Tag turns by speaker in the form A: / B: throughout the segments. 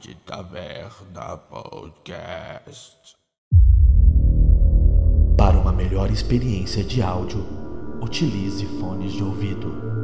A: de taverna podcast.
B: Para uma melhor experiência de áudio, utilize fones de ouvido.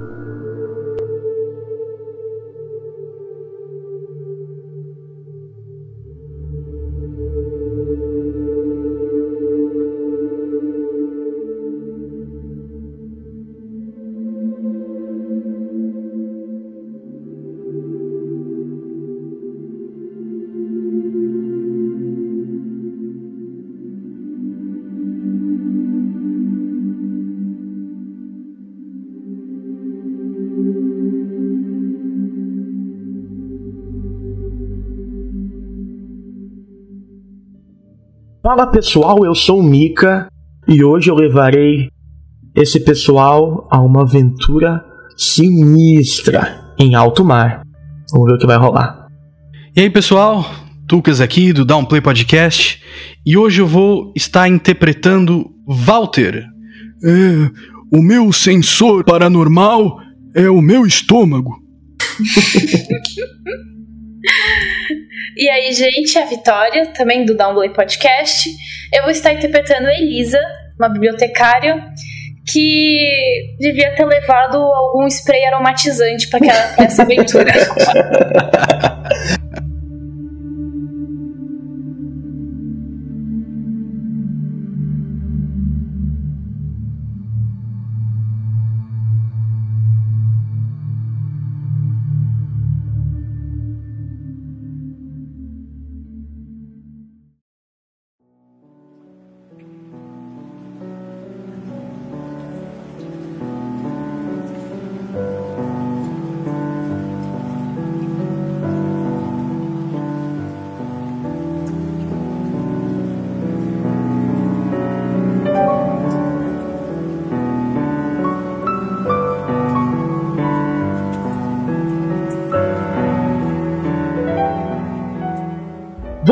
B: Fala pessoal, eu sou o Mika e hoje eu levarei esse pessoal a uma aventura sinistra em alto mar. Vamos ver o que vai rolar.
C: E aí pessoal, Tucas aqui do Downplay Podcast e hoje eu vou estar interpretando Walter.
D: É, o meu sensor paranormal é o meu estômago.
E: E aí, gente, a Vitória, também do Downplay Podcast. Eu vou estar interpretando Elisa, uma bibliotecária que devia ter levado algum spray aromatizante para essa aventura.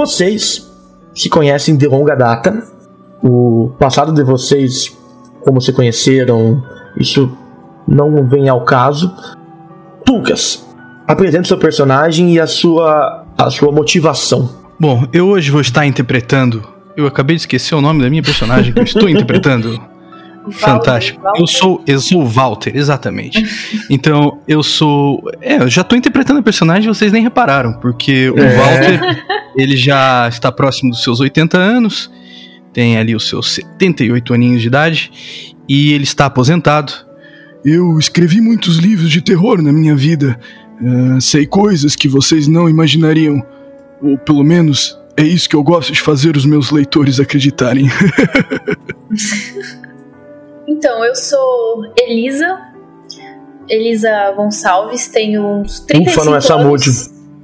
B: Vocês se conhecem de longa data. O passado de vocês, como se conheceram, isso não vem ao caso. Tucas, apresente seu personagem e a sua, a sua motivação.
C: Bom, eu hoje vou estar interpretando. Eu acabei de esquecer o nome da minha personagem que eu estou interpretando. Fantástico. Eu sou, eu sou o Walter, exatamente. Então, eu sou. É, eu já tô interpretando o personagem e vocês nem repararam, porque o
B: É.
C: Walter, ele já está próximo dos seus 80 anos, tem ali os seus 78 aninhos de idade, e ele está aposentado.
D: Eu escrevi muitos livros de terror na minha vida. Ah, sei coisas que vocês não imaginariam. Ou pelo menos é isso que eu gosto de fazer os meus leitores acreditarem.
E: Então, eu sou Elisa. Elisa Gonçalves, tenho uns 35
B: Ufa, não é
E: anos.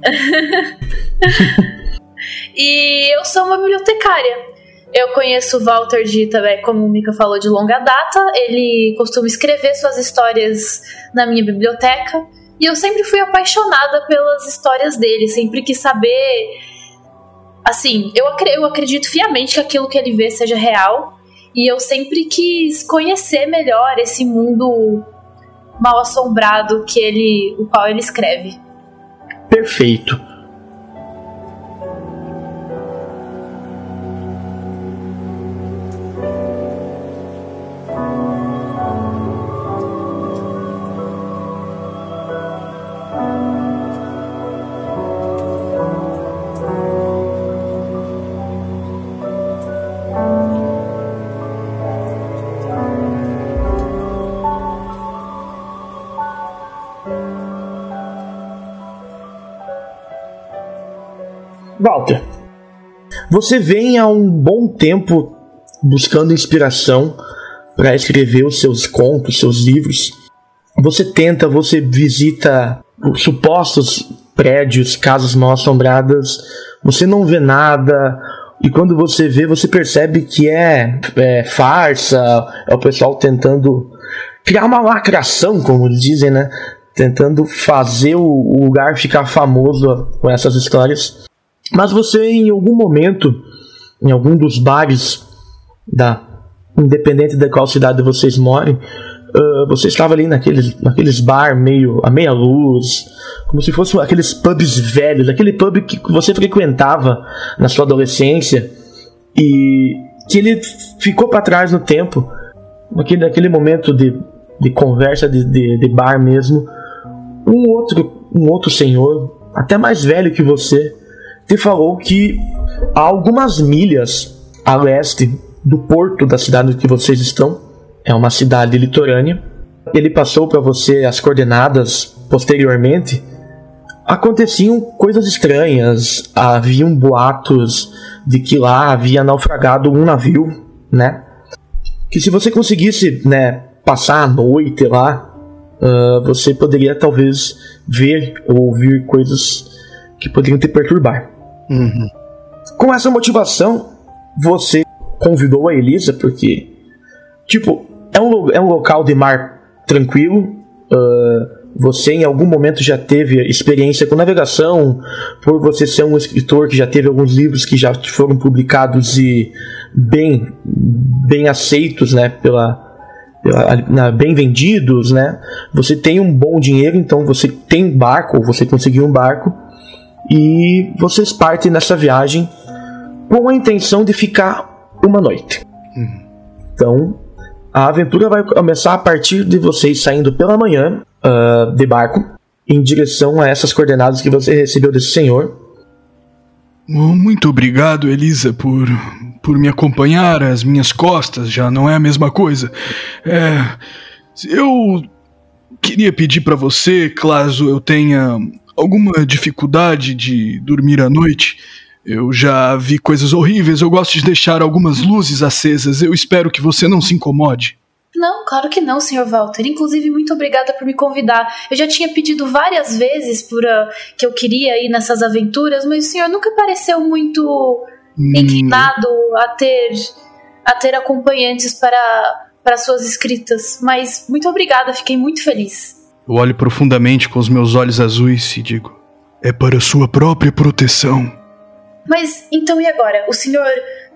E: e eu sou uma bibliotecária. Eu conheço o Walter de também, como o Mika falou, de longa data. Ele costuma escrever suas histórias na minha biblioteca. E eu sempre fui apaixonada pelas histórias dele, sempre quis saber. Assim, eu, eu acredito fiamente que aquilo que ele vê seja real. E eu sempre quis conhecer melhor esse mundo mal assombrado que ele, o qual ele escreve.
B: Perfeito. Walter, você vem há um bom tempo buscando inspiração para escrever os seus contos, seus livros. Você tenta, você visita os supostos prédios, casas mal assombradas, você não vê nada. E quando você vê, você percebe que é, é farsa, é o pessoal tentando criar uma lacração, como eles dizem, né? Tentando fazer o lugar ficar famoso com essas histórias. Mas você, em algum momento, em algum dos bares da independente de qual cidade vocês morem, uh, você estava ali naqueles, naqueles bar meio a meia luz, como se fossem aqueles pubs velhos, aquele pub que você frequentava na sua adolescência e que ele ficou para trás no tempo, naquele, naquele momento de, de conversa de, de, de bar mesmo, um outro, um outro senhor, até mais velho que você, te falou que há algumas milhas a leste do porto da cidade que vocês estão, é uma cidade litorânea. Ele passou para você as coordenadas posteriormente. Aconteciam coisas estranhas, haviam boatos de que lá havia naufragado um navio, né? Que se você conseguisse, né, passar a noite lá, uh, você poderia talvez ver ou ouvir coisas que poderiam te perturbar.
C: Uhum.
B: Com essa motivação, você convidou a Elisa porque, tipo, é um, é um local de mar tranquilo. Uh, você em algum momento já teve experiência com navegação, por você ser um escritor que já teve alguns livros que já foram publicados e bem, bem aceitos, né, pela, pela bem vendidos, né? Você tem um bom dinheiro, então você tem barco, você conseguiu um barco e vocês partem nessa viagem com a intenção de ficar uma noite.
C: Uhum.
B: Então, a aventura vai começar a partir de vocês saindo pela manhã uh, de barco em direção a essas coordenadas que você recebeu desse senhor.
D: Muito obrigado, Elisa, por, por me acompanhar. As minhas costas já não é a mesma coisa. É, eu queria pedir para você, caso eu tenha alguma dificuldade de dormir à noite, eu já vi coisas horríveis, eu gosto de deixar algumas luzes acesas. Eu espero que você não se incomode.
E: Não, claro que não, Sr. Walter. Inclusive, muito obrigada por me convidar. Eu já tinha pedido várias vezes por uh, que eu queria ir nessas aventuras, mas o senhor nunca pareceu muito hum. inclinado a ter a ter acompanhantes para para suas escritas. Mas muito obrigada, fiquei muito feliz.
C: Eu olho profundamente com os meus olhos azuis e digo:
D: É para sua própria proteção.
E: Mas então e agora? O senhor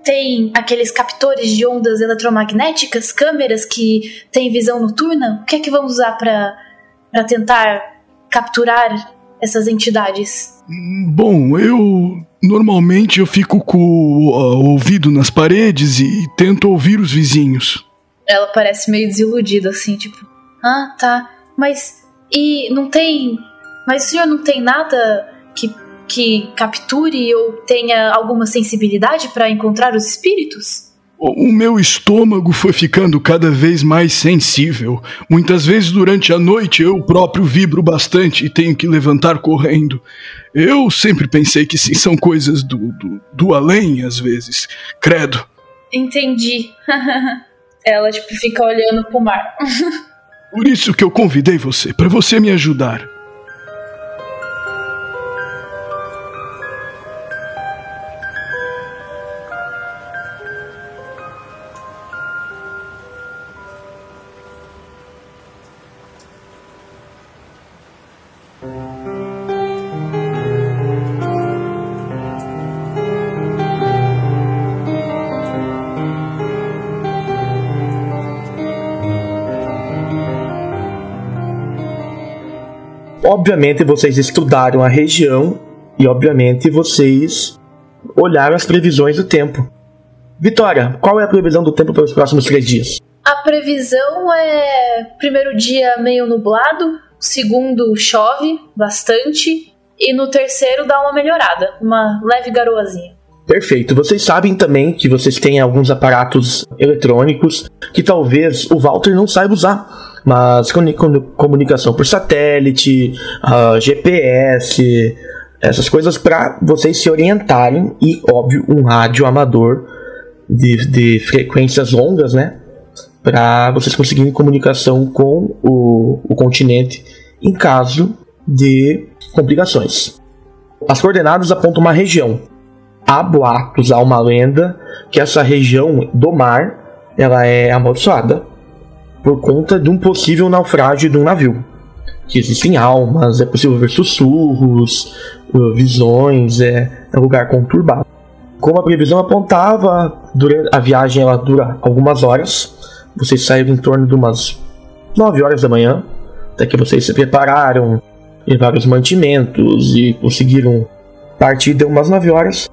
E: tem aqueles captores de ondas eletromagnéticas, câmeras que têm visão noturna? O que é que vamos usar para tentar capturar essas entidades?
D: Bom, eu normalmente eu fico com o ouvido nas paredes e tento ouvir os vizinhos.
E: Ela parece meio desiludida assim, tipo, ah, tá. Mas e não tem, mas o senhor não tem nada que que capture ou tenha alguma sensibilidade para encontrar os espíritos?
D: O meu estômago foi ficando cada vez mais sensível. Muitas vezes durante a noite eu próprio vibro bastante e tenho que levantar correndo. Eu sempre pensei que sim, são coisas do, do, do além, às vezes. Credo.
E: Entendi. Ela, tipo, fica olhando pro mar.
D: Por isso que eu convidei você, para você me ajudar.
B: Obviamente vocês estudaram a região e obviamente vocês olharam as previsões do tempo. Vitória, qual é a previsão do tempo para os próximos três dias?
E: A previsão é primeiro dia meio nublado, segundo chove bastante e no terceiro dá uma melhorada, uma leve garoazinha.
B: Perfeito. Vocês sabem também que vocês têm alguns aparatos eletrônicos que talvez o Walter não saiba usar mas comunicação por satélite, uh, GPS, essas coisas para vocês se orientarem e, óbvio, um rádio amador de, de frequências longas, né? Para vocês conseguirem comunicação com o, o continente em caso de complicações. As coordenadas apontam uma região. Há boatos, há uma lenda que essa região do mar ela é amaldiçoada por conta de um possível naufrágio de um navio. Que existem almas, é possível ver sussurros, uh, visões, é, é um lugar conturbado. Como a previsão apontava, a viagem ela dura algumas horas. Vocês saíram em torno de umas 9 horas da manhã, até que vocês se prepararam, levaram os mantimentos e conseguiram partir, deu umas 9 horas.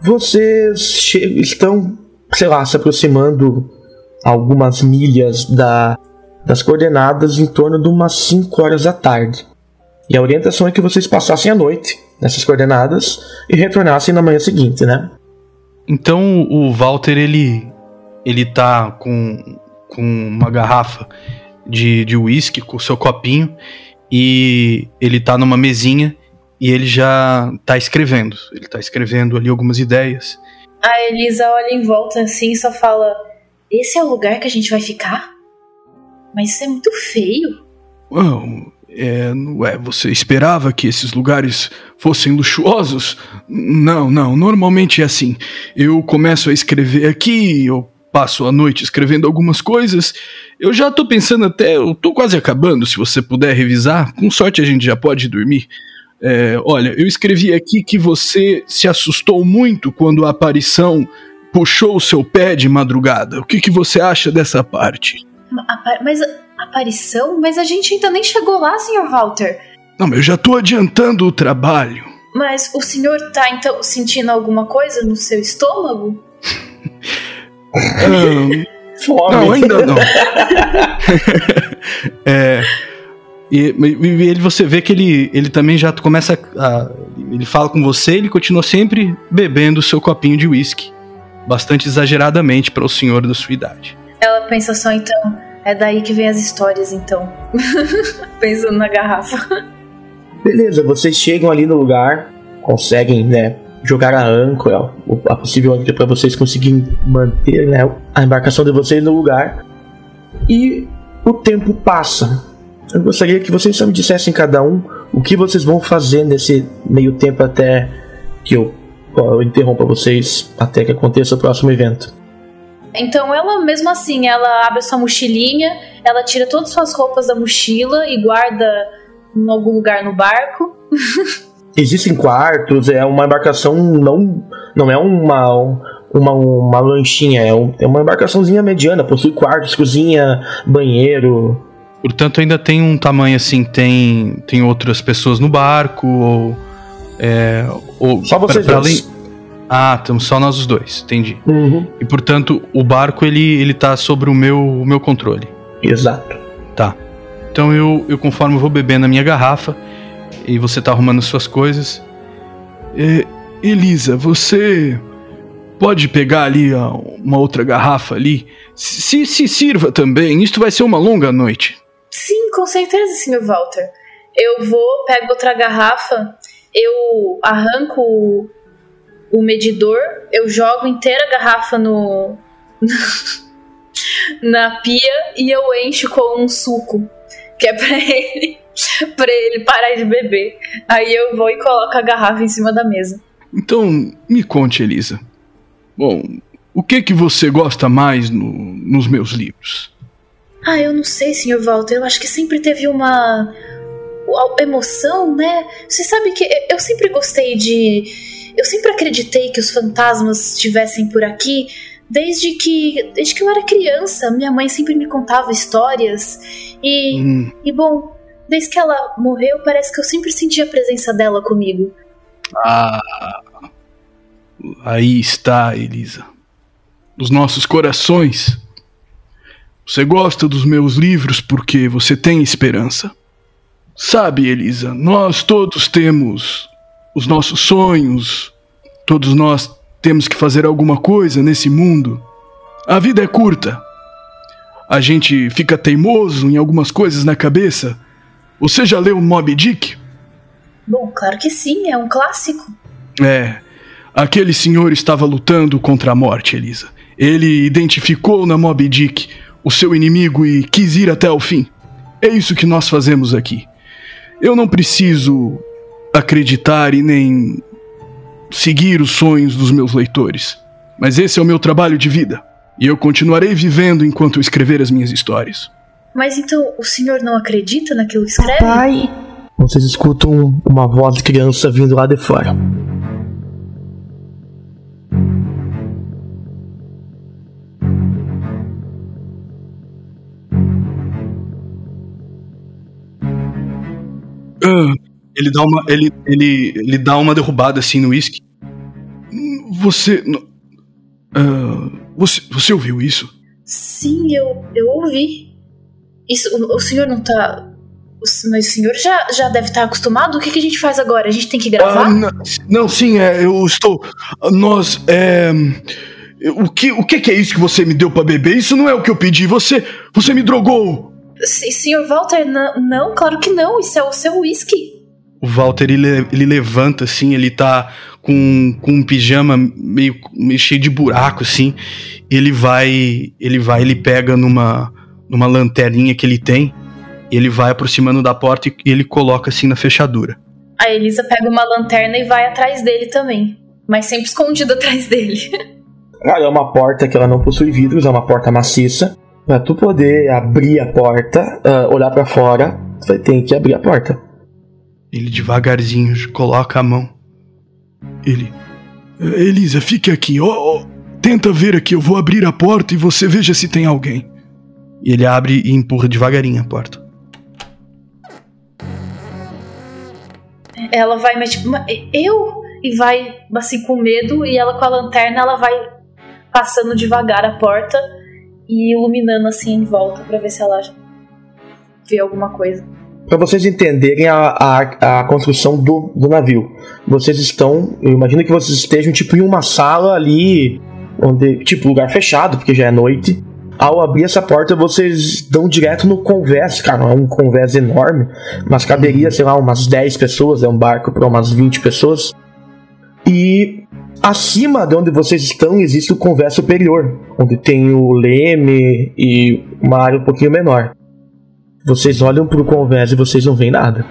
B: Vocês estão, sei lá, se aproximando algumas milhas da, das coordenadas em torno de umas 5 horas da tarde. E a orientação é que vocês passassem a noite nessas coordenadas e retornassem na manhã seguinte, né?
C: Então o Walter ele ele tá com, com uma garrafa de, de whisky com o seu copinho e ele tá numa mesinha e ele já tá escrevendo. Ele tá escrevendo ali algumas ideias.
E: A Elisa olha em volta assim e só fala: Esse é o lugar que a gente vai ficar? Mas isso é muito feio.
D: Well, é, ué, você esperava que esses lugares fossem luxuosos? Não, não, normalmente é assim. Eu começo a escrever aqui, eu passo a noite escrevendo algumas coisas. Eu já tô pensando até, eu tô quase acabando, se você puder revisar. Com sorte a gente já pode dormir. É, olha, eu escrevi aqui que você se assustou muito quando a aparição puxou o seu pé de madrugada. O que, que você acha dessa parte?
E: Mas aparição? Mas a gente ainda nem chegou lá, Sr. Walter.
D: Não, eu já tô adiantando o trabalho.
E: Mas o senhor tá então sentindo alguma coisa no seu estômago?
D: Fome. Não, ainda não. é,
C: e, e, ele você vê que ele, ele também já começa a, ele fala com você, ele continua sempre bebendo o seu copinho de uísque, bastante exageradamente para o senhor da sua idade.
E: Ela pensa só então, é daí que vem as histórias, então. Pensando na garrafa.
B: Beleza, vocês chegam ali no lugar, conseguem, né, jogar a âncora, a possível âncora para vocês conseguirem manter, né, a embarcação de vocês no lugar. E o tempo passa. Eu gostaria que vocês só me dissessem cada um o que vocês vão fazer nesse meio tempo até que eu, eu interrompa vocês até que aconteça o próximo evento.
E: Então ela, mesmo assim, ela abre a sua mochilinha, ela tira todas as suas roupas da mochila e guarda em algum lugar no barco.
B: Existem quartos, é uma embarcação não não é uma uma, uma lanchinha, é, um, é uma embarcaçãozinha mediana, possui quartos, cozinha, banheiro.
C: Portanto, ainda tem um tamanho assim, tem tem outras pessoas no barco ou é, ou
B: só vocês pra, pra dois. Além,
C: ah, estamos só nós os dois, entendi.
B: Uhum.
C: E portanto, o barco ele, ele tá sobre o meu, o meu controle.
B: Exato.
C: Tá. Então eu, eu conforme vou bebendo a minha garrafa e você tá arrumando suas coisas.
D: É, Elisa, você pode pegar ali uma outra garrafa ali? Se, se sirva também, isto vai ser uma longa noite.
E: Sim, com certeza, Sr. Walter. Eu vou, pego outra garrafa, eu arranco o medidor, eu jogo inteira a garrafa no na pia e eu encho com um suco, que é para ele para ele parar de beber. Aí eu vou e coloco a garrafa em cima da mesa.
D: Então, me conte, Elisa. Bom, o que que você gosta mais no, nos meus livros?
E: Ah, eu não sei, Sr. Walter. Eu acho que sempre teve uma emoção, né? Você sabe que eu sempre gostei de eu sempre acreditei que os fantasmas estivessem por aqui desde que desde que eu era criança. Minha mãe sempre me contava histórias e hum. e bom, desde que ela morreu, parece que eu sempre senti a presença dela comigo.
D: Ah. Aí está, Elisa. Nos nossos corações. Você gosta dos meus livros porque você tem esperança. Sabe, Elisa, nós todos temos os nossos sonhos. Todos nós temos que fazer alguma coisa nesse mundo. A vida é curta. A gente fica teimoso em algumas coisas na cabeça. Você já leu Moby Dick?
E: Bom, claro que sim, é um clássico.
D: É. Aquele senhor estava lutando contra a morte, Elisa. Ele identificou na Moby Dick o seu inimigo e quis ir até o fim. É isso que nós fazemos aqui. Eu não preciso acreditar e nem seguir os sonhos dos meus leitores. Mas esse é o meu trabalho de vida. E eu continuarei vivendo enquanto escrever as minhas histórias.
E: Mas então o senhor não acredita naquilo que escreve?
B: Pai! Vocês escutam uma voz de criança vindo lá de fora.
C: Ele dá uma, ele, ele, ele dá uma derrubada assim no uísque.
D: Você, uh, você. Você ouviu isso?
E: Sim, eu, eu ouvi. Isso, o, o senhor não tá. Mas o senhor já, já deve estar acostumado? O que, que a gente faz agora? A gente tem que gravar? Ah,
D: não, não, sim, é, eu estou. Nós. É, o, que, o que, que é isso que você me deu para beber? Isso não é o que eu pedi. Você, você me drogou.
E: S senhor Walter, não, não, claro que não. Isso é o seu whisky.
C: O Walter, ele, ele levanta assim, ele tá com, com um pijama meio, meio cheio de buraco, assim. Ele vai, ele vai, ele pega numa, numa lanterninha que ele tem, ele vai aproximando da porta e ele coloca assim na fechadura.
E: A Elisa pega uma lanterna e vai atrás dele também, mas sempre escondida atrás dele.
B: Ah, é uma porta que ela não possui vidros, é uma porta maciça. Pra tu poder abrir a porta, uh, olhar para fora, tu vai ter que abrir a porta.
C: Ele devagarzinho coloca a mão.
D: Ele. Elisa, fique aqui. Oh, oh, tenta ver aqui, eu vou abrir a porta e você veja se tem alguém.
C: E ele abre e empurra devagarinho a porta.
E: Ela vai, mas tipo, eu? E vai assim com medo, e ela com a lanterna, ela vai passando devagar a porta e iluminando assim em volta para ver se ela vê alguma coisa.
B: Para vocês entenderem a, a, a construção do, do navio, vocês estão, eu imagino que vocês estejam tipo em uma sala ali, onde tipo lugar fechado, porque já é noite. Ao abrir essa porta, vocês dão direto no convés, cara, é um convés enorme, mas caberia, sei lá, umas 10 pessoas, é um barco para umas 20 pessoas. E acima de onde vocês estão existe o convés superior, onde tem o leme e uma área um pouquinho menor. Vocês olham pro convés e vocês não veem nada.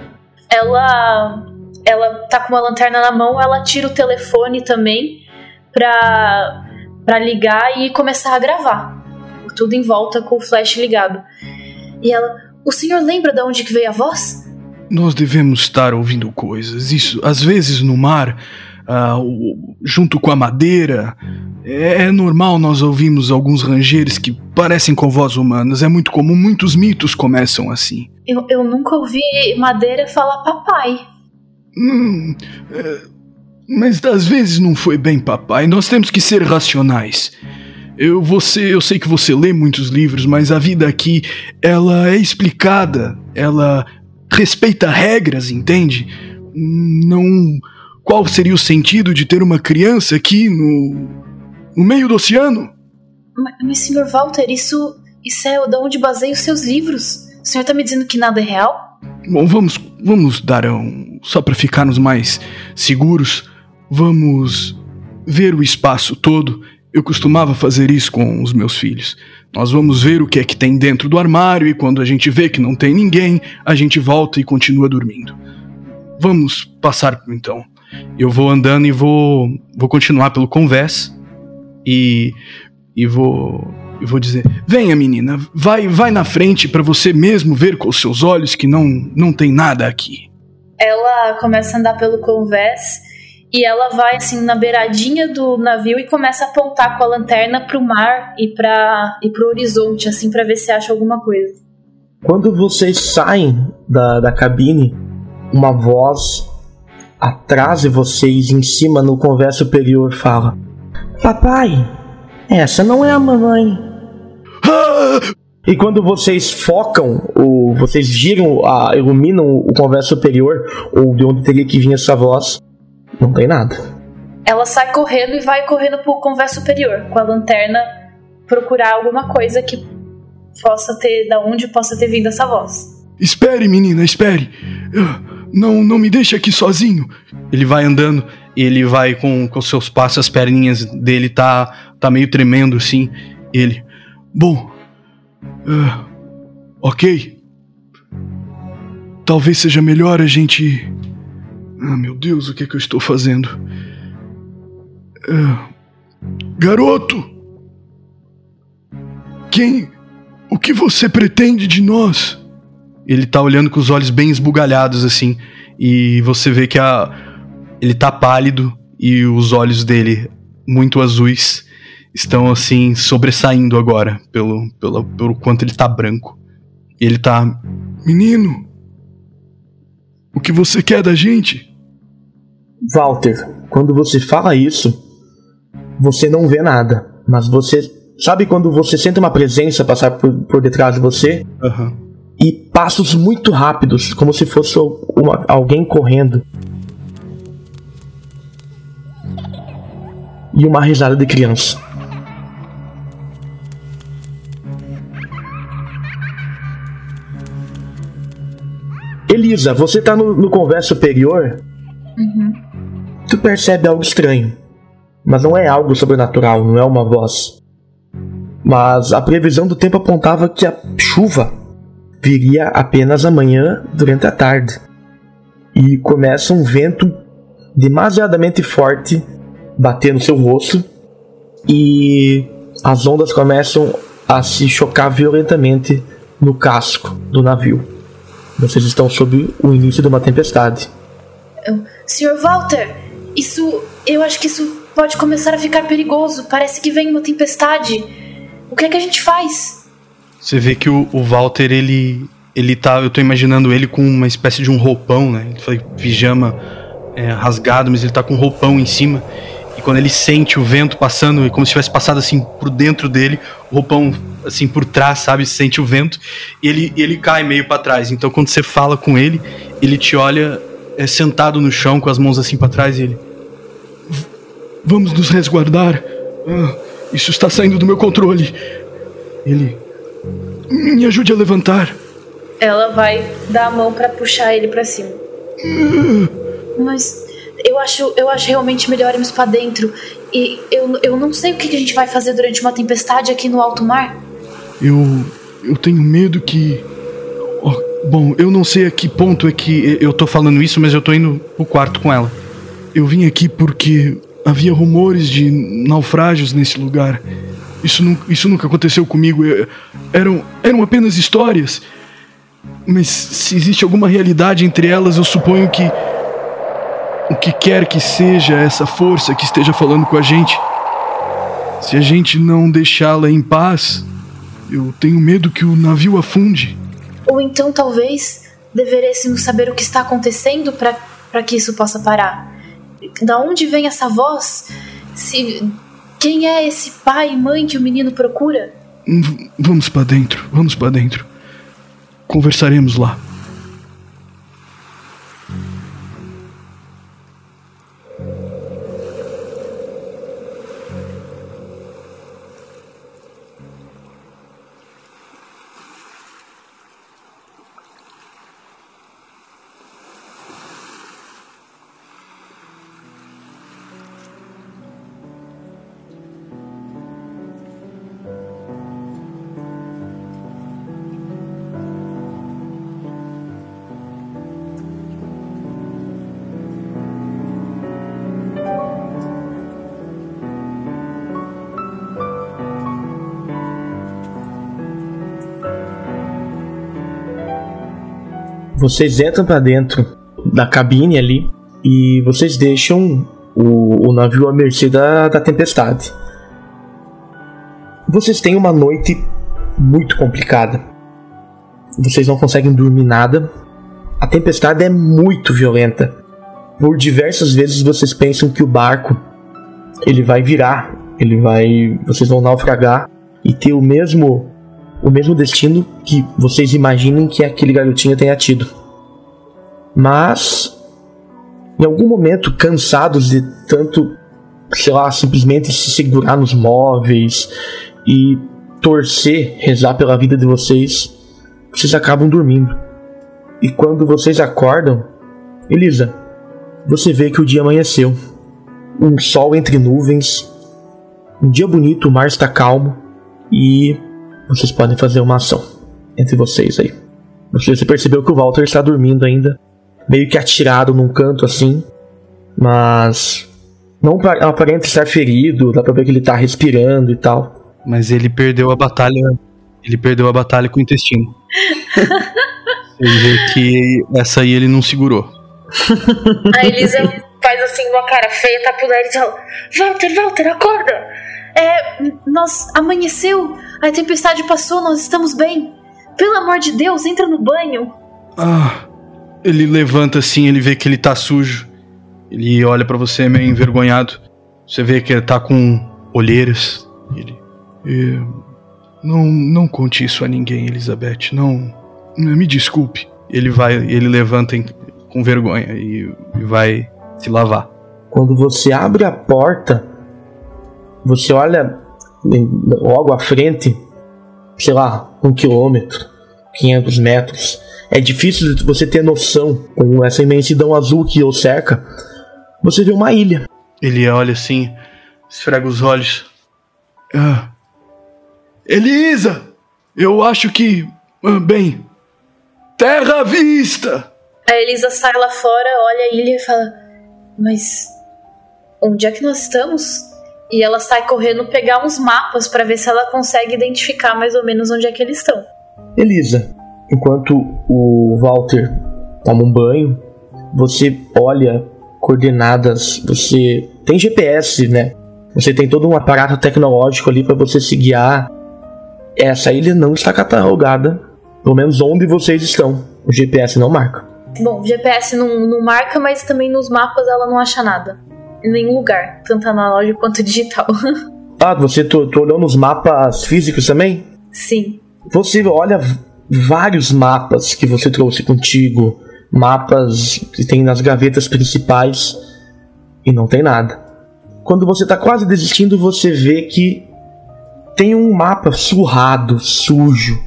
E: Ela ela tá com uma lanterna na mão, ela tira o telefone também pra, pra ligar e começar a gravar. Tudo em volta com o flash ligado. E ela, o senhor lembra de onde que veio a voz?
D: Nós devemos estar ouvindo coisas. Isso, às vezes no mar, uh, junto com a madeira, é, é normal nós ouvirmos alguns rangeiros que parecem com voz humanas. É muito comum, muitos mitos começam assim.
E: Eu, eu nunca ouvi madeira falar papai.
D: Hum, é, mas às vezes não foi bem papai. Nós temos que ser racionais. Eu, você, eu sei que você lê muitos livros, mas a vida aqui, ela é explicada, ela respeita regras, entende? Não. Qual seria o sentido de ter uma criança aqui no no meio do oceano?
E: Mas, mas senhor Walter, isso, isso é de onde baseia os seus livros. O senhor tá me dizendo que nada é real?
D: Bom, vamos, vamos dar um. Só para ficarmos mais seguros, vamos ver o espaço todo. Eu costumava fazer isso com os meus filhos. Nós vamos ver o que é que tem dentro do armário e quando a gente vê que não tem ninguém, a gente volta e continua dormindo. Vamos passar então. Eu vou andando e vou vou continuar pelo convés e, e vou e vou dizer: "Venha, menina, vai vai na frente para você mesmo ver com os seus olhos que não não tem nada aqui".
E: Ela começa a andar pelo convés e ela vai assim na beiradinha do navio e começa a apontar com a lanterna pro mar e para e pro horizonte assim para ver se acha alguma coisa.
B: Quando vocês saem da, da cabine, uma voz atrás de vocês, em cima no convés superior, fala: Papai, essa não é a mamãe. E quando vocês focam, ou vocês giram, a, iluminam o converso superior, ou de onde teria que vir essa voz, não tem nada.
E: Ela sai correndo e vai correndo pro converso superior, com a lanterna, procurar alguma coisa que possa ter, da onde possa ter vindo essa voz.
D: Espere, menina, espere. Não, não me deixe aqui sozinho.
C: Ele vai andando ele vai com, com seus passos, as perninhas dele tá, tá meio tremendo assim. Ele,
D: bom, uh, ok. Talvez seja melhor a gente. Ah, meu Deus, o que é que eu estou fazendo? Uh, garoto! Quem. O que você pretende de nós?
C: Ele tá olhando com os olhos bem esbugalhados assim. E você vê que a, ele tá pálido e os olhos dele, muito azuis, estão assim sobressaindo agora pelo, pelo, pelo quanto ele tá branco. Ele tá.
D: Menino! O que você quer da gente?
B: Walter, quando você fala isso, você não vê nada, mas você sabe quando você sente uma presença passar por, por detrás de você
C: Aham.
B: E passos muito rápidos, como se fosse uma- alguém correndo. E uma risada de criança. Elisa, você tá no, no convés superior? Tu percebe algo estranho. Mas não é algo sobrenatural, não é uma voz. Mas a previsão do tempo apontava que a chuva viria apenas amanhã durante a tarde. E começa um vento demasiadamente forte bater no seu rosto e as ondas começam a se chocar violentamente no casco do navio. Vocês estão sob o início de uma tempestade.
E: Senhor Walter, isso. Eu acho que isso pode começar a ficar perigoso. Parece que vem uma tempestade. O que é que a gente faz?
C: Você vê que o, o Walter, ele. Ele tá. Eu tô imaginando ele com uma espécie de um roupão, né? Ele foi pijama é, rasgado, mas ele tá com um roupão em cima. E quando ele sente o vento passando, é como se tivesse passado assim por dentro dele, o roupão assim por trás, sabe? Sente o vento, e ele, ele cai meio para trás. Então quando você fala com ele, ele te olha é, sentado no chão com as mãos assim para trás e ele.
D: Vamos nos resguardar. Ah, isso está saindo do meu controle. Ele. Me ajude a levantar.
E: Ela vai dar a mão pra puxar ele pra cima. Mas eu acho, eu acho realmente melhor irmos pra dentro. E eu, eu não sei o que que a gente vai fazer durante uma tempestade aqui no alto mar.
D: Eu. Eu tenho medo que. Oh, bom, eu não sei a que ponto é que
C: Eu tô falando isso, mas eu tô indo pro quarto com ela.
D: eu vim aqui porque havia rumores de naufrágios nesse lugar. Isso, nu- isso nunca aconteceu comigo. Eu- eram, eram apenas histórias. Mas se existe alguma realidade entre elas, eu suponho que. O que quer que seja essa força que esteja falando com a gente. Se a gente não deixá-la em paz, eu tenho medo que o navio afunde.
E: Ou então talvez deveríamos saber o que está acontecendo para que isso possa parar. Da onde vem essa voz? Se quem é esse pai e mãe que o menino procura?
D: V- Vamos para dentro, vamos para dentro. Conversaremos lá.
B: Vocês entram pra dentro da cabine ali e vocês deixam o, o navio à mercê da, da tempestade. Vocês têm uma noite muito complicada. Vocês não conseguem dormir nada. A tempestade é muito violenta. Por diversas vezes vocês pensam que o barco ele vai virar, ele vai, vocês vão naufragar e ter o mesmo o mesmo destino que vocês imaginem que aquele garotinho tenha tido. Mas, em algum momento, cansados de tanto, sei lá, simplesmente se segurar nos móveis e torcer, rezar pela vida de vocês, vocês acabam dormindo. E quando vocês acordam, Elisa, você vê que o dia amanheceu. Um sol entre nuvens, um dia bonito, o mar está calmo e vocês podem fazer uma ação entre vocês aí. Você percebeu que o Walter está dormindo ainda, meio que atirado num canto assim, mas não pa- aparenta estar ferido, dá pra ver que ele tá respirando e tal.
C: Mas ele perdeu a batalha. Ele perdeu a batalha com o intestino. Você vê que essa aí ele não segurou.
E: A Elisa faz assim uma cara feia, tá pro e fala: Walter, Walter, acorda! É, nós amanheceu, a tempestade passou, nós estamos bem. Pelo amor de Deus, entra no banho.
D: Ah,
C: ele levanta assim, ele vê que ele tá sujo. Ele olha para você meio envergonhado. Você vê que ele tá com olheiras. Ele.
D: É, não, não conte isso a ninguém, Elizabeth. Não. Me desculpe.
C: Ele vai, ele levanta em, com vergonha e, e vai se lavar.
B: Quando você abre a porta, você olha logo à frente, sei lá, um quilômetro, 500 metros. É difícil você ter noção com essa imensidão azul que o cerca. Você vê uma ilha.
C: Ele olha assim, esfrega os olhos.
D: Ah. Elisa! Eu acho que. Ah, bem. Terra à vista!
E: A Elisa sai lá fora, olha a ilha e fala: Mas. Onde é que nós estamos? E ela sai correndo pegar uns mapas para ver se ela consegue identificar mais ou menos onde é que eles estão.
B: Elisa, enquanto o Walter toma um banho, você olha coordenadas, você tem GPS, né? Você tem todo um aparato tecnológico ali para você se guiar. Essa ilha não está catalogada, pelo menos onde vocês estão. O GPS não marca.
E: Bom, o GPS não, não marca, mas também nos mapas ela não acha nada. Em nenhum lugar, tanto analógico quanto digital.
B: ah, você tô, tô olhando os mapas físicos também?
E: Sim.
B: Você olha vários mapas que você trouxe contigo, mapas que tem nas gavetas principais e não tem nada. Quando você está quase desistindo, você vê que tem um mapa surrado, sujo,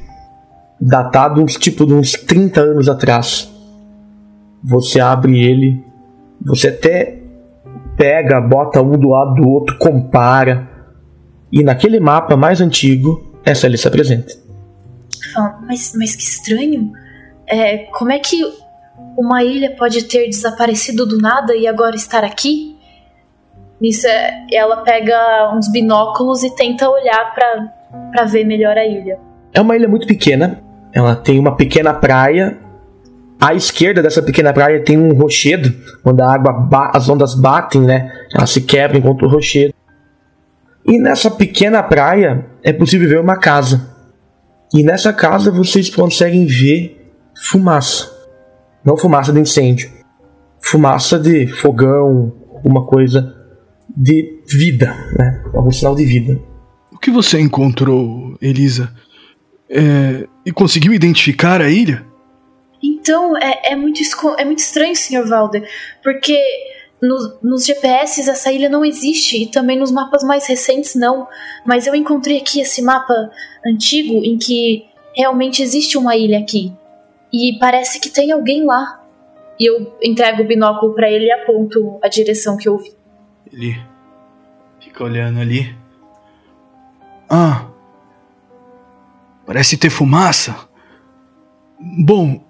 B: datado uns tipo de uns 30 anos atrás. Você abre ele, você até pega, bota um do lado do outro, compara. E naquele mapa mais antigo, essa se apresenta.
E: Mas, mas que estranho. É, como é que uma ilha pode ter desaparecido do nada e agora estar aqui? Nisso, é, ela pega uns binóculos e tenta olhar para ver melhor a ilha.
B: É uma ilha muito pequena. Ela tem uma pequena praia. À esquerda dessa pequena praia tem um rochedo, onde a água, as ondas batem, né? Elas se quebram contra o rochedo. E nessa pequena praia é possível ver uma casa. E nessa casa vocês conseguem ver fumaça. Não fumaça de incêndio. Fumaça de fogão, uma coisa de vida, né? Algum sinal de vida.
D: O que você encontrou, Elisa? É... E conseguiu identificar a ilha?
E: Então, é, é, muito, é muito estranho, Sr. Valder, porque no, nos GPS essa ilha não existe e também nos mapas mais recentes não. Mas eu encontrei aqui esse mapa antigo em que realmente existe uma ilha aqui. E parece que tem alguém lá. E eu entrego o binóculo para ele e aponto a direção que eu vi.
C: Ele fica olhando ali.
D: Ah. Parece ter fumaça. Bom,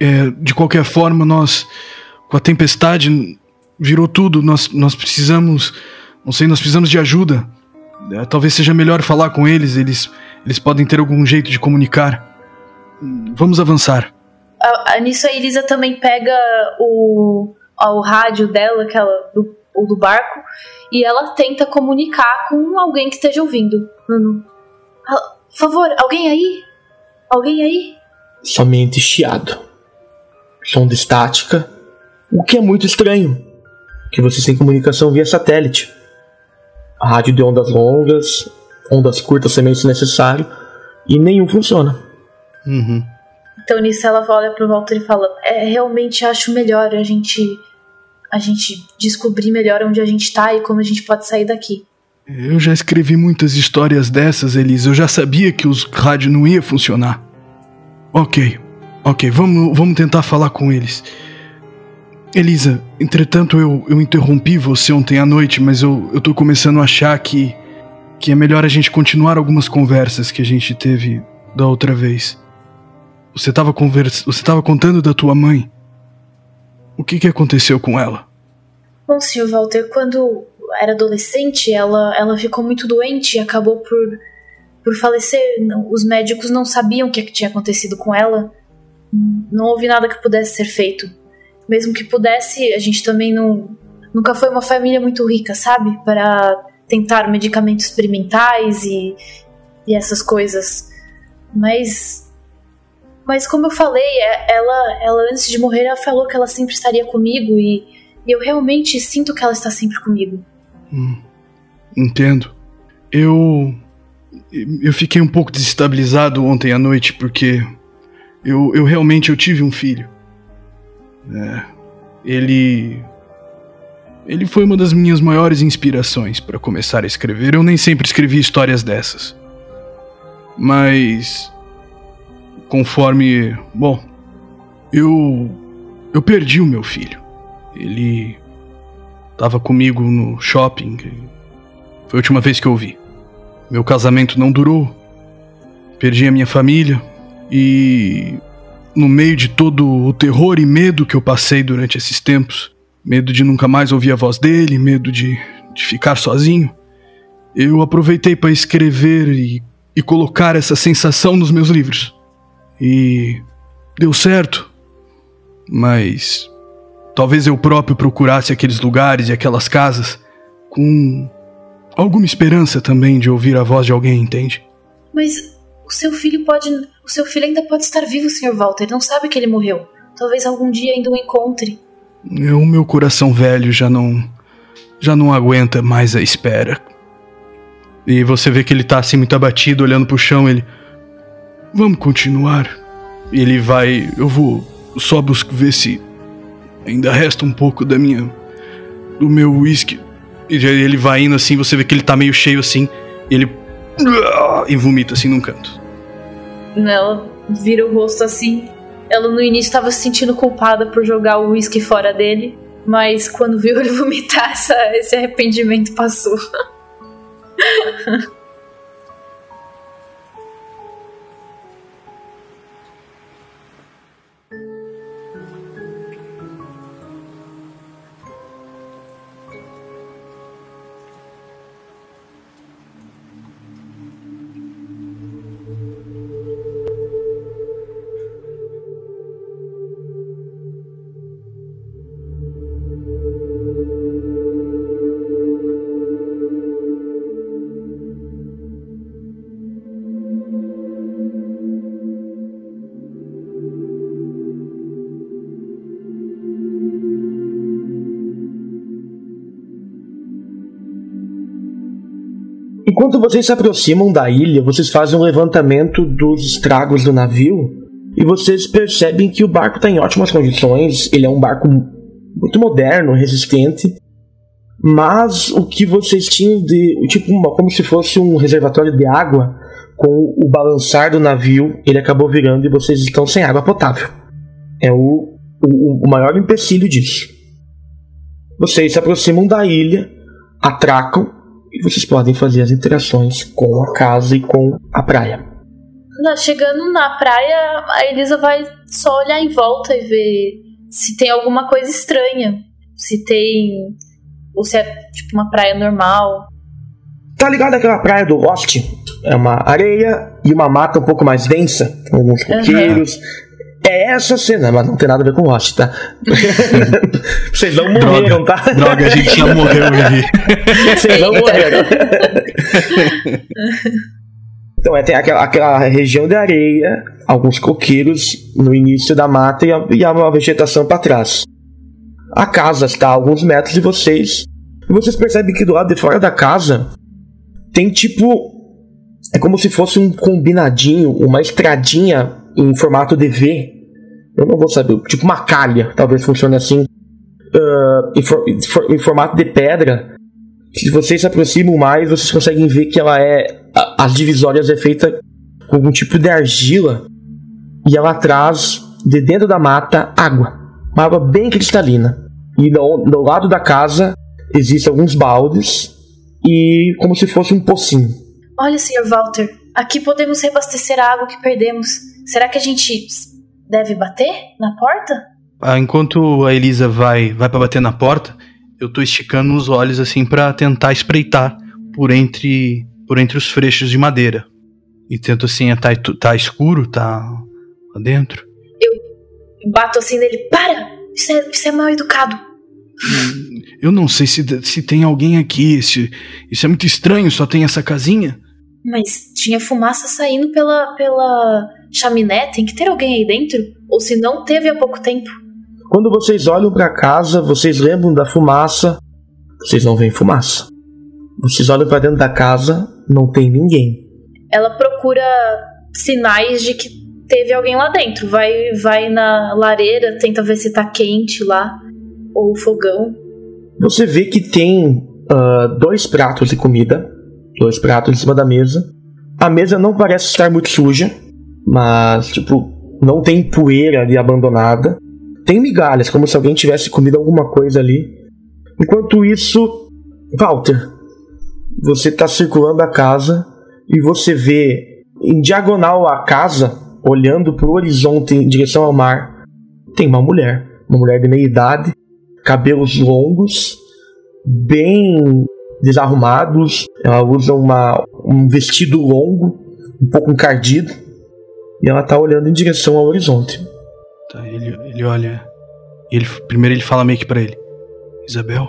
D: é, de qualquer forma, nós. Com a tempestade, virou tudo. Nós, nós precisamos. Não sei, nós precisamos de ajuda. É, talvez seja melhor falar com eles. Eles, eles podem ter algum jeito de comunicar. Vamos avançar.
E: A, a, nisso a Elisa também pega o, o rádio dela, aquela do, o do barco, e ela tenta comunicar com alguém que esteja ouvindo. Por favor, alguém aí? Alguém aí?
B: Somente chiado. Som de estática. O que é muito estranho. Que vocês têm comunicação via satélite. A rádio de ondas longas, ondas curtas também se necessário, e nenhum funciona.
C: Uhum.
E: Então nisso ela olha pro Walter e fala: É, realmente acho melhor a gente a gente descobrir melhor onde a gente tá e como a gente pode sair daqui.
D: Eu já escrevi muitas histórias dessas, Elisa. Eu já sabia que os rádios não ia funcionar. Ok, ok, vamos, vamos tentar falar com eles. Elisa, entretanto eu, eu interrompi você ontem à noite, mas eu, eu tô começando a achar que, que é melhor a gente continuar algumas conversas que a gente teve da outra vez. Você estava convers... você tava contando da tua mãe. O que, que aconteceu com ela?
E: Bom, senhor Walter, quando era adolescente, ela, ela ficou muito doente e acabou por, por falecer. Os médicos não sabiam o que, é que tinha acontecido com ela. Não houve nada que pudesse ser feito. Mesmo que pudesse, a gente também não. Nunca foi uma família muito rica, sabe? Para tentar medicamentos experimentais e, e essas coisas. Mas Mas como eu falei, é, ela, ela antes de morrer, ela falou que ela sempre estaria comigo e, e eu realmente sinto que ela está sempre comigo.
D: Hum, entendo. Eu. Eu fiquei um pouco desestabilizado ontem à noite porque eu, eu realmente eu tive um filho. É, ele. Ele foi uma das minhas maiores inspirações para começar a escrever. Eu nem sempre escrevi histórias dessas. Mas conforme, bom, eu eu perdi o meu filho. Ele estava comigo no shopping. Foi a última vez que eu vi. Meu casamento não durou. Perdi a minha família e no meio de todo o terror e medo que eu passei durante esses tempos, medo de nunca mais ouvir a voz dele, medo de, de ficar sozinho, eu aproveitei para escrever e, e colocar essa sensação nos meus livros. E deu certo. Mas talvez eu próprio procurasse aqueles lugares e aquelas casas com alguma esperança também de ouvir a voz de alguém, entende?
E: Mas o seu filho pode. O seu filho ainda pode estar vivo, Sr. Walter. Não sabe que ele morreu. Talvez algum dia ainda o encontre.
D: O meu coração velho já não. já não aguenta mais a espera. E você vê que ele tá assim muito abatido, olhando pro chão, ele. Vamos continuar. Ele vai. Eu vou só buscar ver se ainda resta um pouco da minha. do meu whisky. E ele vai indo assim, você vê que ele tá meio cheio assim. Ele. E vomita assim num canto.
E: Ela vira o rosto assim. Ela no início estava se sentindo culpada por jogar o whisky fora dele. Mas quando viu ele vomitar, essa, esse arrependimento passou.
B: Enquanto vocês se aproximam da ilha, vocês fazem um levantamento dos estragos do navio e vocês percebem que o barco está em ótimas condições. Ele é um barco muito moderno, resistente. Mas o que vocês tinham de. Tipo, uma, como se fosse um reservatório de água, com o balançar do navio, ele acabou virando e vocês estão sem água potável. É o, o, o maior empecilho disso. Vocês se aproximam da ilha, atracam e vocês podem fazer as interações com a casa e com a praia.
E: chegando na praia, a Elisa vai só olhar em volta e ver se tem alguma coisa estranha. Se tem. Ou se é tipo uma praia normal.
B: Tá ligado aquela praia do Lost? É uma areia e uma mata um pouco mais densa, com alguns coqueiros. Uhum. É essa cena, mas não tem nada a ver com Lost, tá? Vocês não morreram,
D: droga,
B: tá?
D: Droga, a gente já morreu ali.
B: Vocês não morreram. então, é, tem aquela, aquela, região de areia, alguns coqueiros no início da mata e a, e a vegetação para trás. A casa está a alguns metros de vocês. E vocês percebem que do lado de fora da casa tem tipo. É como se fosse um combinadinho, uma estradinha em formato de V eu não vou saber, tipo uma calha, talvez funcione assim, uh, em, for, em, formato de pedra. Se vocês se aproximam mais, vocês conseguem ver que ela é. A, as divisórias é feita com algum tipo de argila e ela traz de dentro da mata água, uma água bem cristalina. E do lado da casa existem alguns baldes e como se fosse um pocinho.
E: Olha, Sr. Walter, aqui podemos reabastecer a água que perdemos. Será que a gente deve bater na porta?
C: Ah, enquanto a Elisa vai, vai para bater na porta, eu tô esticando os olhos assim para tentar espreitar por entre por entre os freixos de madeira. E tento assim, tá, tá escuro, tá lá dentro.
E: Eu bato assim nele, para! Isso é, isso é mal educado.
D: Eu não sei se, se tem alguém aqui. Se, isso é muito estranho, só tem essa casinha.
E: Mas tinha fumaça saindo pela, pela chaminé, tem que ter alguém aí dentro? Ou se não teve há pouco tempo?
B: Quando vocês olham para casa, vocês lembram da fumaça, vocês não veem fumaça. Vocês olham para dentro da casa, não tem ninguém.
E: Ela procura sinais de que teve alguém lá dentro. Vai, vai na lareira, tenta ver se tá quente lá, ou fogão.
B: Você vê que tem uh, dois pratos de comida, dois pratos em cima da mesa. A mesa não parece estar muito suja, mas tipo não tem poeira ali abandonada. Tem migalhas, como se alguém tivesse comido alguma coisa ali. Enquanto isso, Walter, você está circulando a casa e você vê em diagonal à casa, olhando para o horizonte em direção ao mar, tem uma mulher, uma mulher de meia idade, cabelos longos, bem desarrumados. Ela usa uma, um vestido longo, um pouco encardido, e ela está olhando em direção ao horizonte.
D: Tá, ele, ele olha. Ele, primeiro ele fala meio que pra ele: Isabel?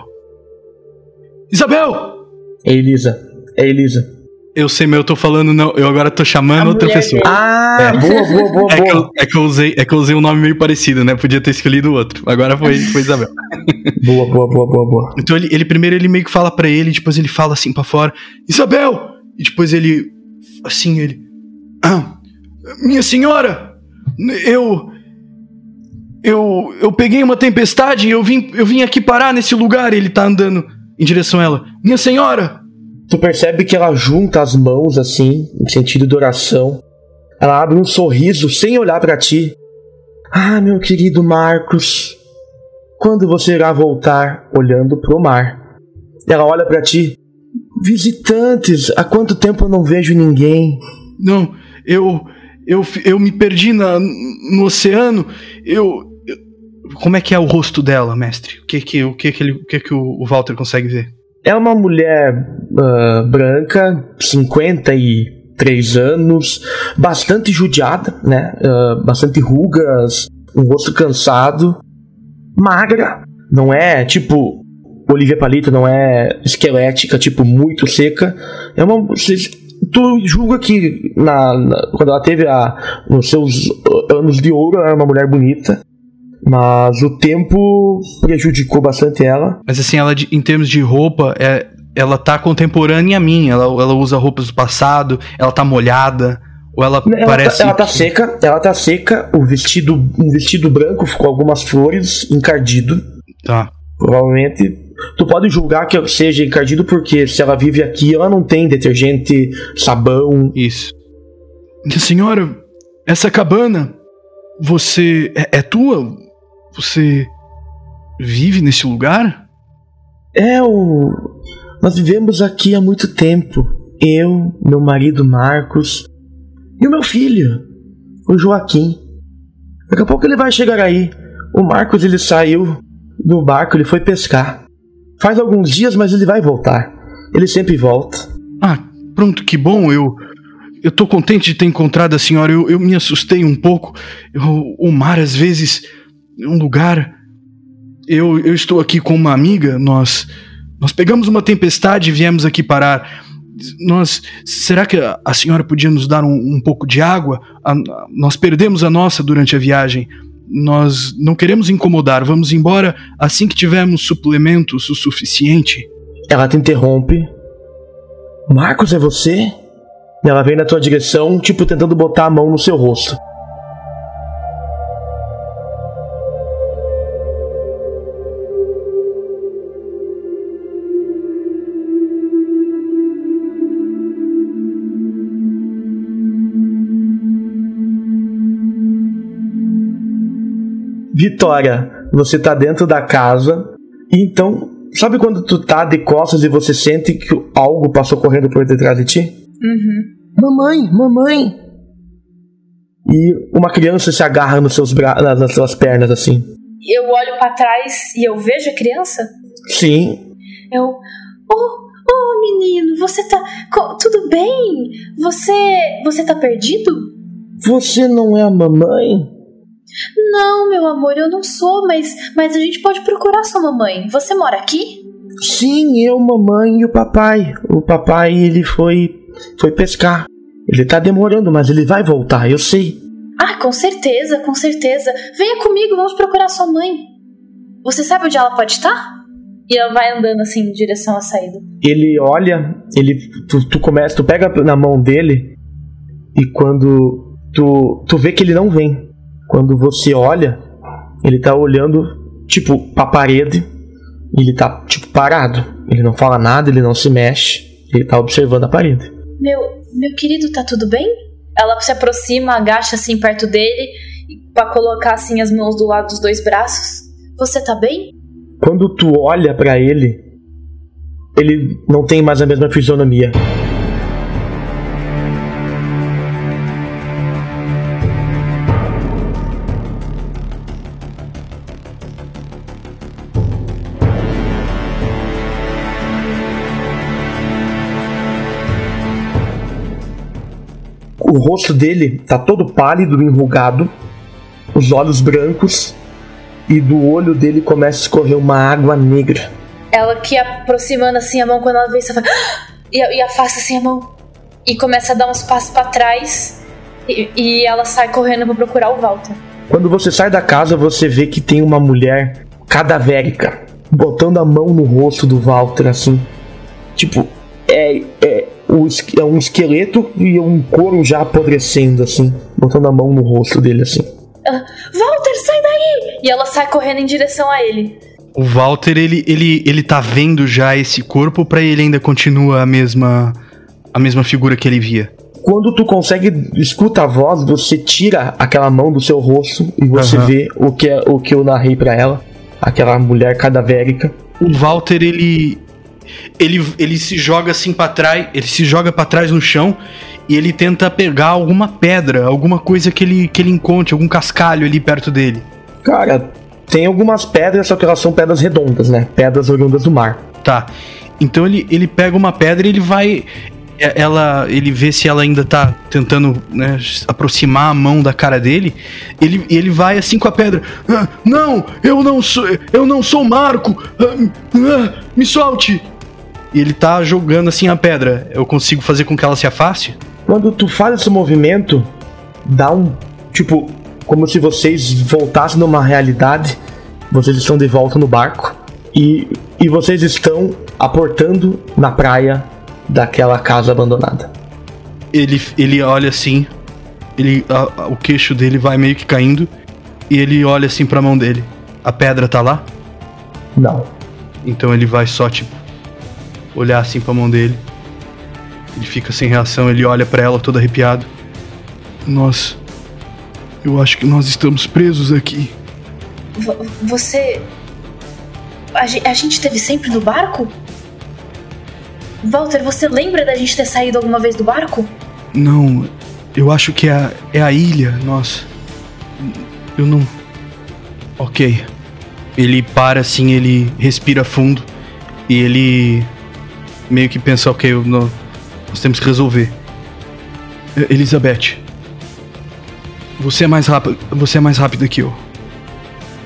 D: Isabel!
B: É Elisa. É Elisa.
D: Eu sei, mas eu tô falando, não. Eu agora tô chamando outra pessoa.
B: Ah, é. boa, boa, boa,
D: é
B: boa.
D: Que eu, é, que eu usei, é que eu usei um nome meio parecido, né? Podia ter escolhido outro. Agora foi, foi Isabel.
B: boa, boa, boa, boa, boa.
D: Então ele, ele primeiro ele meio que fala para ele, depois ele fala assim para fora: Isabel! E depois ele. Assim, ele. Ah, minha senhora! Eu. Eu, eu peguei uma tempestade e eu vim, eu vim aqui parar nesse lugar. E ele tá andando em direção a ela. Minha senhora!
B: Tu percebe que ela junta as mãos assim, em sentido de oração. Ela abre um sorriso sem olhar para ti. Ah, meu querido Marcos, quando você irá voltar olhando pro mar? Ela olha para ti. Visitantes, há quanto tempo eu não vejo ninguém?
D: Não, eu eu, eu me perdi na, no oceano. Eu, eu, como é que é o rosto dela, mestre? O que que o que que, ele, o, que, que o Walter consegue ver?
B: É uma mulher uh, branca, 53 anos, bastante judiada, né? Uh, bastante rugas, um rosto cansado, magra, não é tipo Olivia Palito, não é esquelética, tipo muito seca. É uma tu julga que na, na, quando ela teve a, nos seus anos de ouro, era uma mulher bonita. Mas o tempo prejudicou bastante ela.
D: Mas assim, ela em termos de roupa, é, ela tá contemporânea a mim. Ela, ela usa roupas do passado, ela tá molhada. Ou ela, ela parece.
B: Tá, ela tá seca, ela tá seca, o vestido, um vestido branco com algumas flores, encardido.
D: Tá.
B: Provavelmente. Tu pode julgar que seja encardido porque se ela vive aqui, ela não tem detergente, sabão.
D: Isso. Minha senhora, essa cabana, você. é, é tua? Você vive nesse lugar?
B: É, o... nós vivemos aqui há muito tempo. Eu, meu marido Marcos e o meu filho, o Joaquim. Daqui a pouco ele vai chegar aí. O Marcos ele saiu do barco, ele foi pescar. Faz alguns dias, mas ele vai voltar. Ele sempre volta.
D: Ah, pronto, que bom. Eu eu tô contente de ter encontrado a senhora. Eu, eu me assustei um pouco. Eu, o mar às vezes um lugar. Eu, eu estou aqui com uma amiga, nós nós pegamos uma tempestade e viemos aqui parar. Nós, será que a senhora podia nos dar um, um pouco de água? A, nós perdemos a nossa durante a viagem. Nós não queremos incomodar. Vamos embora assim que tivermos suplementos o suficiente.
B: Ela te interrompe. Marcos, é você? Ela vem na tua direção, tipo tentando botar a mão no seu rosto. Vitória, você tá dentro da casa, então, sabe quando tu tá de costas e você sente que algo passou correndo por detrás de ti?
E: Uhum.
B: Mamãe, mamãe! E uma criança se agarra nos seus bra nas suas pernas assim.
E: Eu olho para trás e eu vejo a criança?
B: Sim.
E: Eu. Oh, oh, menino, você tá. Tudo bem? Você. Você tá perdido?
B: Você não é a mamãe?
E: Não, meu amor, eu não sou, mas, mas a gente pode procurar sua mamãe. Você mora aqui?
B: Sim, eu, mamãe e o papai. O papai, ele foi foi pescar. Ele tá demorando, mas ele vai voltar, eu sei.
E: Ah, com certeza, com certeza. Venha comigo, vamos procurar sua mãe. Você sabe onde ela pode estar? E ela vai andando assim em direção à saída.
B: Ele olha, ele tu, tu começa, tu pega na mão dele e quando tu tu vê que ele não vem. Quando você olha, ele tá olhando tipo pra parede. Ele tá tipo parado. Ele não fala nada, ele não se mexe. Ele tá observando a parede.
E: Meu, meu querido, tá tudo bem? Ela se aproxima, agacha assim perto dele para colocar assim as mãos do lado dos dois braços. Você tá bem?
B: Quando tu olha para ele, ele não tem mais a mesma fisionomia. O rosto dele tá todo pálido, enrugado, os olhos brancos e do olho dele começa a escorrer uma água negra.
E: Ela que aproximando assim a mão quando ela vê isso, ela fala, "Ah!" e, e afasta assim a mão e começa a dar uns passos para trás e, e ela sai correndo para procurar o Walter.
B: Quando você sai da casa, você vê que tem uma mulher cadavérica botando a mão no rosto do Walter assim. Tipo, é, o é um esqueleto e um couro já apodrecendo assim, botando a mão no rosto dele assim.
E: Ela, Walter, sai daí! E ela sai correndo em direção a ele.
D: O Walter, ele, ele, ele tá vendo já esse corpo pra ele ainda continua a mesma a mesma figura que ele via.
B: Quando tu consegue escuta a voz, você tira aquela mão do seu rosto e você
D: Aham.
B: vê o que é, o que eu narrei pra ela, aquela mulher cadavérica.
D: O Walter, ele ele ele se joga assim pra trás, ele se joga para trás no chão e ele tenta pegar alguma pedra, alguma coisa que ele que ele encontre, algum cascalho ali perto dele.
B: Cara, tem algumas pedras, só que elas são pedras redondas, né? Pedras oriundas do mar.
D: Tá. Então ele, ele pega uma pedra e ele vai. é- Ela, ele vê se ela ainda tá tentando né, aproximar a mão da cara dele. Ele, ele vai assim com a pedra. "Ah, não, eu não sou, eu não sou Marco. Ah, ah, me solte. E ele tá jogando assim a pedra. Eu consigo fazer com que ela se afaste?
B: Quando tu faz esse movimento, dá um. Tipo, como se vocês voltassem numa realidade. Vocês estão de volta no barco. E, e vocês estão aportando na praia daquela casa abandonada.
D: Ele, ele olha assim. Ele, a- a- o queixo dele vai meio que caindo. E ele olha assim pra mão dele. A pedra tá lá?
B: Não.
D: Então ele vai só, tipo, olhar assim pra mão dele. Ele fica sem reação, ele olha pra ela todo arrepiado.
F: Nós. Eu acho que nós estamos presos aqui.
E: V- você. A, ge- a gente teve sempre no barco? Walter, você lembra da gente ter saído alguma vez do barco?
F: Não, eu acho que é a, é a ilha, nossa. Eu não.
D: Ok. Ele para assim, ele respira fundo. E ele meio que pensa, ok, não- nós temos que resolver.
F: Elizabeth. Você é mais rápido, você é mais rápida que eu.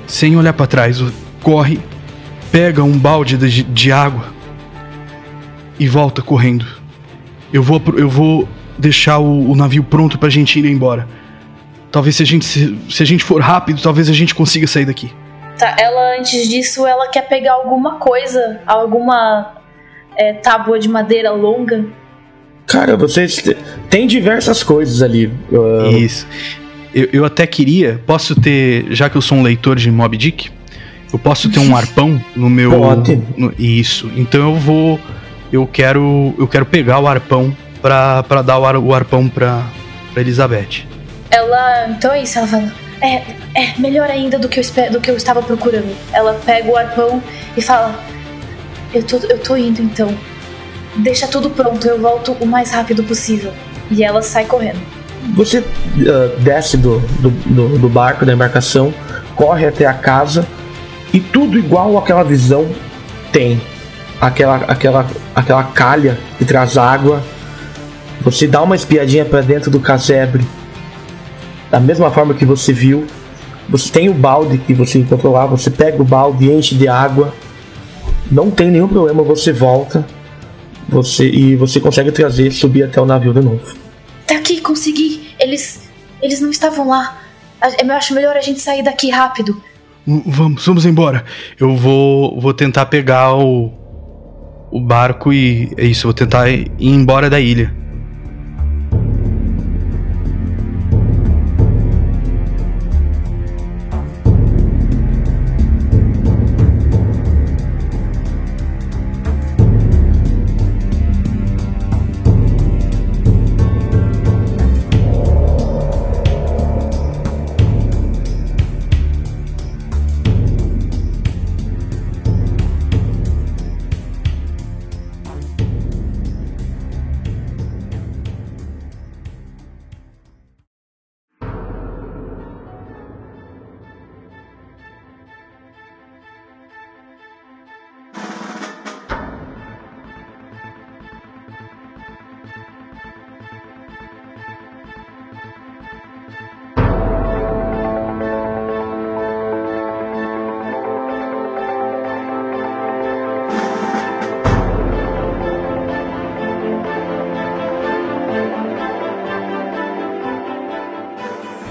F: Sem olhar pra trás, corre, pega um balde de, de água e volta correndo. Eu vou eu vou deixar o, o navio pronto pra gente ir embora. Talvez se a gente se, se a gente for rápido, talvez a gente consiga sair daqui.
E: Tá, ela, antes disso, ela quer pegar alguma coisa, alguma é, tábua de madeira longa.
B: Cara, vocês. te- Tem diversas coisas ali.
D: Isso. Eu, eu até queria, posso ter, já que eu sou um leitor de Mob Dick, eu posso ter um arpão no meu.
B: Pode.
D: no- isso. Então eu vou. Eu quero. Eu quero pegar o arpão pra, pra dar o, ar- o arpão pra, pra Elizabeth.
E: Ela. Então é isso, ela fala. É, é melhor ainda do que, eu, do que eu estava procurando. Ela pega o arpão e fala: eu tô, eu tô indo então. Deixa tudo pronto, eu volto o mais rápido possível. E ela sai correndo.
B: Você ah, desce do, do, do- do barco, da embarcação, corre até a casa e tudo igual àquela visão tem. Aquela, aquela, aquela calha que traz água. Você dá uma espiadinha para dentro do casebre. Da mesma forma que você viu. Você tem o balde que você encontrou lá. Você pega o balde, enche de água. Não tem nenhum problema, você volta. Você e você consegue trazer, subir até o navio de novo.
E: Tá aqui, consegui. Eles eles não estavam lá. Eu acho melhor a gente sair daqui rápido.
C: Vamos, vamos embora. Eu vou vou tentar pegar o o barco e é isso, vou tentar ir embora da ilha.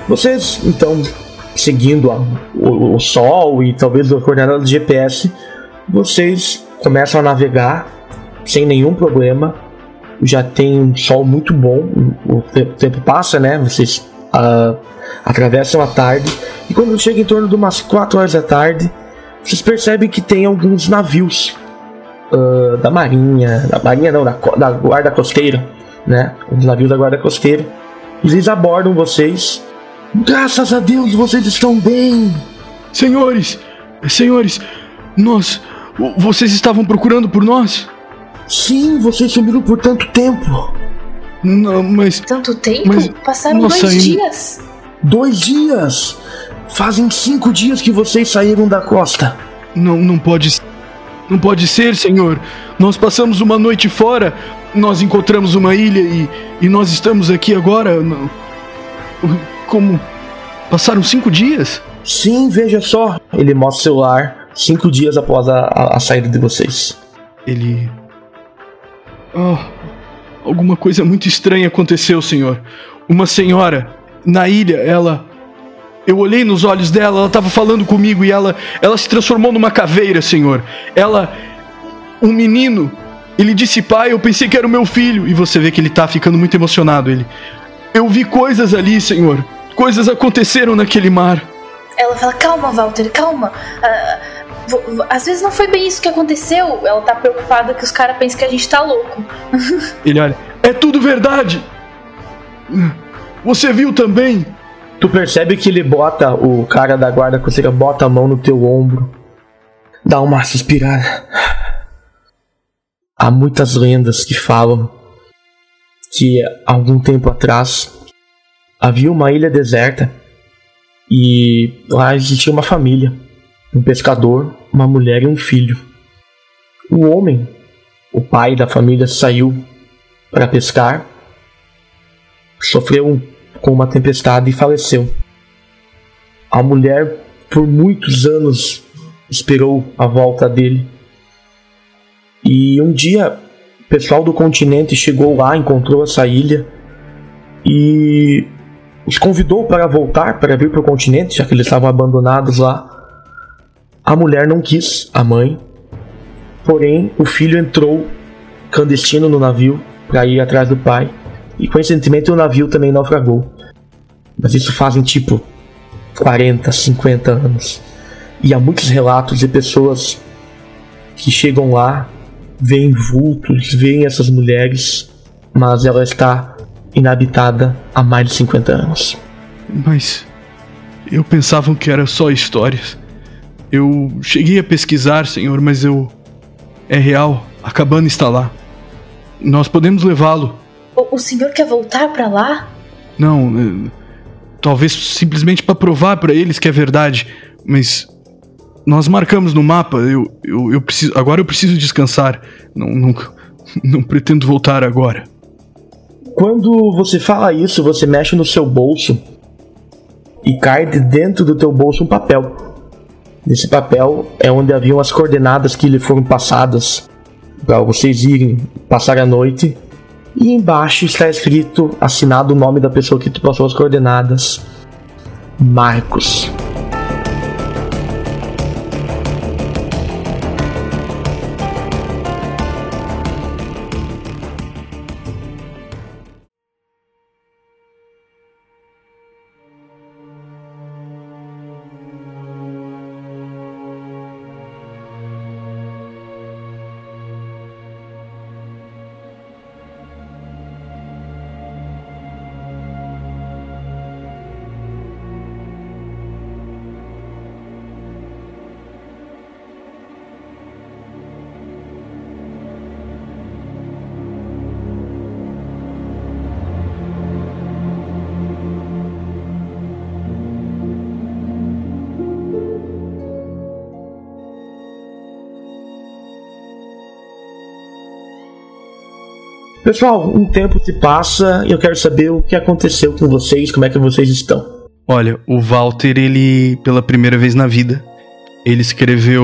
B: Vocês, então, seguindo a, o, o, sol e talvez a coordenada do GPS, vocês começam a navegar sem nenhum problema. Já tem um sol muito bom, o tempo, o tempo passa, né? Vocês uh, atravessam a tarde e quando chega em torno de umas 4 horas da tarde, vocês percebem que tem alguns navios uh, da marinha, da marinha não, da, da guarda costeira, né? Os navios da guarda costeira. Eles abordam vocês Graças a Deus vocês estão bem.
D: Senhores, senhores, nós. Vocês estavam procurando por nós?
B: Sim, vocês sumiram por tanto tempo.
D: Não, mas.
E: Tanto tempo? Mas, Passaram nossa, dois dias.
B: Dois dias? Fazem cinco dias que vocês saíram da costa.
D: Não, não pode. Não pode ser, senhor. Nós passamos uma noite fora, nós encontramos uma ilha e, e nós estamos aqui agora. Não. Como? Passaram cinco dias?
B: Sim, veja só. Ele mostra o celular cinco dias após a, a, a saída de vocês.
D: Ele. Oh, alguma coisa muito estranha aconteceu, senhor. Uma senhora na ilha, ela. Eu olhei nos olhos dela, ela estava falando comigo e ela, ela se transformou numa caveira, senhor. Ela. Um menino. Ele disse, pai, eu pensei que era o meu filho. E você vê que ele tá ficando muito emocionado. Ele. Eu vi coisas ali, senhor coisas aconteceram naquele mar.
E: Ela fala: calma, Walter, calma. Uh, às vezes não foi bem isso que aconteceu. Ela tá preocupada que os caras pensam que a gente tá louco.
D: Ele olha: é tudo verdade. Você viu também?
B: Tu percebe que ele bota, o cara da guarda costeira bota a mão no teu ombro, dá uma suspirada. Há muitas lendas que falam que algum tempo atrás havia uma ilha deserta e lá existia uma família, um pescador, uma mulher e um filho. O homem, o pai da família, saiu para pescar, sofreu com uma tempestade e faleceu. A mulher, por muitos anos, esperou a volta dele. E um dia, o pessoal do continente chegou lá, encontrou essa ilha e os convidou para voltar, para vir para o continente, já que eles estavam abandonados lá. A mulher não quis, a mãe. Porém, o filho entrou clandestino no navio para ir atrás do pai. E coincidentemente o navio também naufragou. Mas isso fazem tipo 40, 50 anos. E há muitos relatos de pessoas que chegam lá, veem vultos, veem essas mulheres, mas ela está inabitada há mais de 50 anos.
D: Mas eu pensava que era só histórias. Eu cheguei a pesquisar, senhor, mas eu. É real. A cabana está lá. Nós podemos levá-lo.
E: O, o, senhor quer voltar para lá?
D: Não. É, talvez simplesmente para provar para eles que é verdade. Mas. Nós marcamos no mapa. Eu, eu, eu preciso. Agora eu preciso descansar. Não, não, não pretendo voltar agora.
B: Quando você fala isso, você mexe no seu bolso e cai de dentro do teu bolso um papel. Nesse papel é onde haviam as coordenadas que lhe foram passadas para vocês irem passar a noite. E embaixo está escrito, assinado o nome da pessoa que te passou as coordenadas: Marcos. Pessoal, um tempo se passa e eu quero saber o que aconteceu com vocês, como é que vocês estão.
D: Olha, o Walter, ele, pela primeira vez na vida, ele escreveu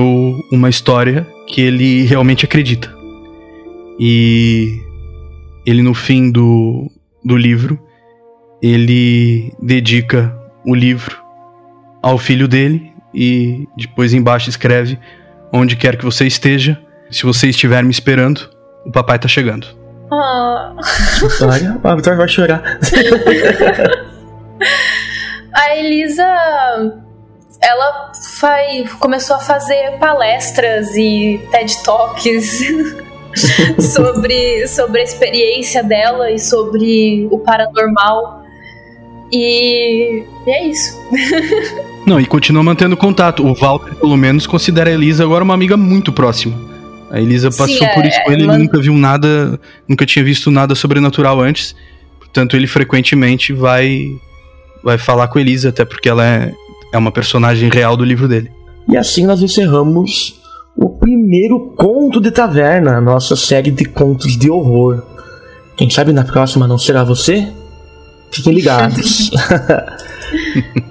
D: uma história que ele realmente acredita. E ele, no fim do, do livro, ele dedica o livro ao filho dele e depois embaixo escreve: Onde quer que você esteja, se você estiver me esperando, o papai tá chegando.
E: Ah.
B: Olha, a Vitória vai chorar.
E: a Elisa ela foi, começou a fazer palestras e TED Talks sobre, sobre a experiência dela e sobre o paranormal. E, e é isso.
D: Não, e continua mantendo contato. O Walter, pelo menos, considera a Elisa agora uma amiga muito próxima. A Elisa passou Sim, por isso com ele, ele nunca viu nada, nunca tinha visto nada sobrenatural antes. Portanto, ele frequentemente vai vai falar com a Elisa, até porque ela é, é uma personagem real do livro dele.
B: E assim nós encerramos o primeiro conto de taverna, nossa série de contos de horror. Quem sabe na próxima não será você? Fiquem ligados.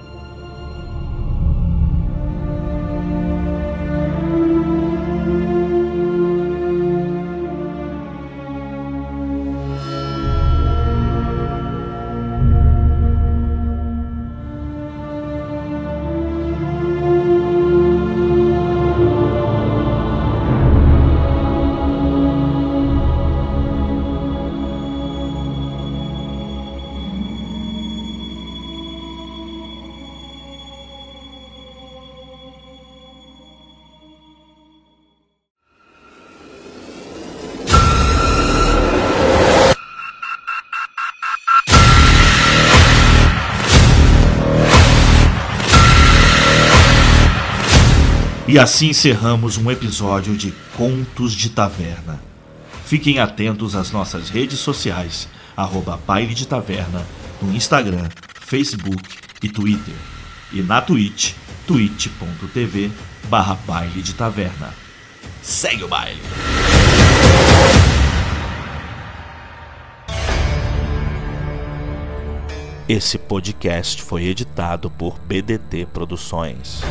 G: E assim encerramos um episódio de Contos de Taverna. Fiquem atentos às nossas redes sociais, arroba Baile de Taverna, no Instagram, Facebook e Twitter. E na Twitch, twitch.tv barra Baile de Taverna. Segue o baile! Esse podcast foi editado por BDT Produções.